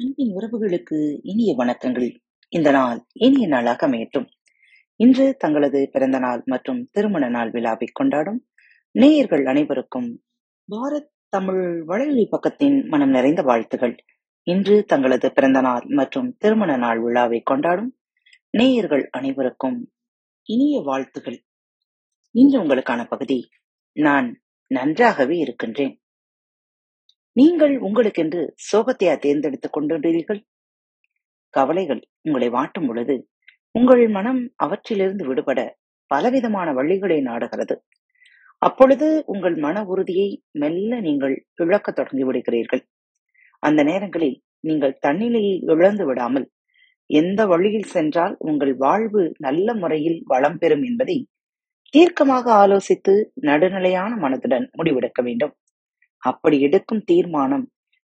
அன்பின் உறவுகளுக்கு இனிய வணக்கங்கள். இந்த நாள் இனிய நாளாக அமையட்டும். இன்று தங்களது பிறந்த நாள் மற்றும் திருமண நாள் விழாவை கொண்டாடும் நேயர்கள் அனைவருக்கும் பாரத் தமிழ் வலையொலி பக்கத்தின் மனம் நிறைந்த வாழ்த்துகள். இன்று தங்களது பிறந்த நாள் மற்றும் திருமண நாள் விழாவை கொண்டாடும் நேயர்கள் அனைவருக்கும் இனிய வாழ்த்துகள். இன்று உங்களுக்கான பகுதி நான் நன்றாகவே இருக்கின்றேன். நீங்கள் உங்களுக்கென்று சோகத்தையா தேர்ந்தெடுத்துக் கொண்டுள்ளீர்கள் கவலைகள் உங்களை வாட்டும் பொழுது உங்கள் மனம் அவற்றிலிருந்து விடுபட பலவிதமான வழிகளை நாடுகிறது. அப்பொழுது உங்கள் மன உறுதியை மெல்ல நீங்கள் இழக்க தொடங்கி விடுகிறீர்கள். அந்த நேரங்களில் நீங்கள் தன்னிலையை இழந்து விடாமல் எந்த வழியில் சென்றால் உங்கள் வாழ்வு நல்ல முறையில் வளம் பெறும் என்பதை தீர்க்கமாக ஆலோசித்து நடுநிலையான மனதுடன் முடிவெடுக்க வேண்டும். அப்படி எடுக்கும் தீர்மானம்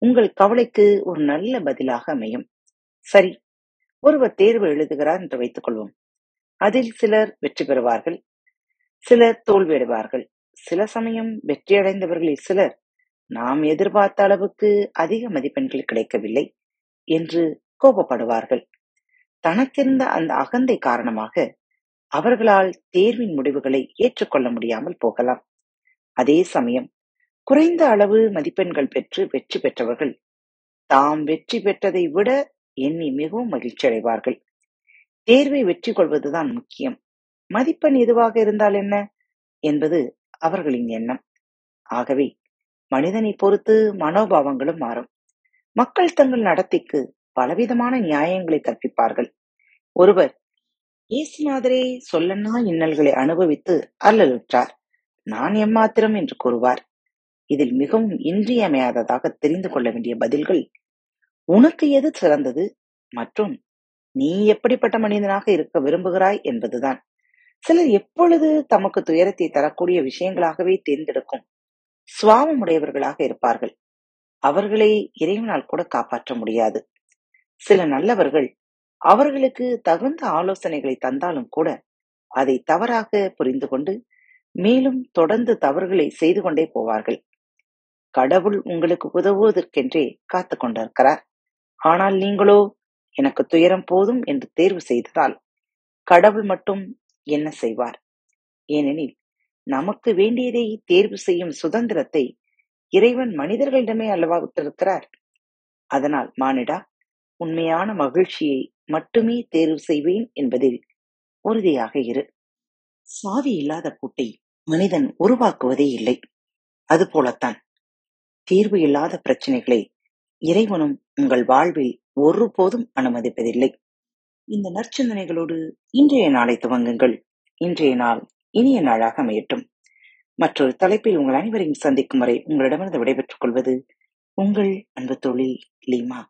உங்கள் கவலைக்கு ஒரு நல்ல பதிலாக அமையும். சரி ஒருவர் தேர்வு எழுதுகிறார் என்று வைத்துக் கொள்வோம். அதில் சிலர் வெற்றி பெறுவார்கள் சிலர் தோல்வியடைவார்கள். சில சமயம் வெற்றியடைந்தவர்களில் சிலர் நாம் எதிர்பார்த்த அளவுக்கு அதிக மதிப்பெண்கள் கிடைக்கவில்லை என்று கோபப்படுவார்கள். தனக்கிருந்த அந்த அகந்தை காரணமாக அவர்களால் தேர்வின் முடிவுகளை ஏற்றுக்கொள்ள முடியாமல் போகலாம். அதே சமயம் குறைந்த அளவு மதிப்பெண்கள் பெற்று வெற்றி பெற்றவர்கள். தாம் வெற்றி பெற்றதை விட எண்ணி மிகவும் மகிழ்ச்சி அடைவார்கள் தேர்வை வெற்றி கொள்வதுதான் முக்கியம். மதிப்பெண் எதுவாக இருந்தால் என்ன? என்பது அவர்களின் எண்ணம். ஆகவே மனிதனை பொறுத்து மனோபாவங்களும் மாறும். மக்கள் தங்கள் நடத்தைக்கு பலவிதமான நியாயங்களை கற்பிப்பார்கள். ஒருவர் இயேசுநாதரே சொல்லன்னா இன்னல்களை அனுபவித்து அல்லலுற்றார். நான் எம்மாத்திரம்? என்று கூறுவார். இதில் மிகவும் இன்றியமையாததாக தெரிந்து கொள்ள வேண்டிய பதில்கள் உனக்கு எது சிறந்தது மற்றும் நீ எப்படிப்பட்ட மனிதனாக இருக்க விரும்புகிறாய் என்பதுதான். சிலர் எப்பொழுது தமக்கு துயரத்தை தரக்கூடிய விஷயங்களாகவே தேர்ந்தெடுக்கும் சுவாமம் உடையவர்களாக இருப்பார்கள். அவர்களை இறைவனால் கூட காப்பாற்ற முடியாது. சில நல்லவர்கள் அவர்களுக்கு தகுந்த ஆலோசனைகளை தந்தாலும் கூட அதை தவறாக புரிந்து கொண்டு மேலும் தொடர்ந்து தவறுகளை செய்து கொண்டே போவார்கள். கடவுள் உங்களுக்கு உதவுவதற்கென்றே காத்து கொண்டிருக்கிறார். ஆனால் நீங்களோ எனக்கு துயரம் போதும் என்று தேர்வு செய்ததால் கடவுள் மட்டும் என்ன செய்வார்? ஏனெனில் நமக்கு வேண்டியதை தேர்வு செய்யும் சுதந்திரத்தை இறைவன் மனிதர்களிடமே அல்லவா விட்டிருக்கிறார். அதனால் மானிடா உண்மையான மகிழ்ச்சியை மட்டுமே தேர்வு செய்வேன் என்பதில் உறுதியாக இரு. சாவி இல்லாத பூட்டை மனிதன் உருவாக்குவதே இல்லை. அதுபோலத்தான் தீர்வு இல்லாத பிரச்சனைகளை இறைவனும் உங்கள் வாழ்வில் ஒருபோதும் அனுமதிப்பதில்லை. இந்த நற்சிந்தனைகளோடு இன்றைய நாளை துவங்குங்கள். இன்றைய நாள் இனிய நாளாக அமையட்டும். மற்றொரு தலைப்பில் உங்கள் அனைவரையும் சந்திக்கும் வரை உங்களிடமிருந்து விடைபெற்றுக் கொள்வது உங்கள் அன்பு தொழில் லீமா.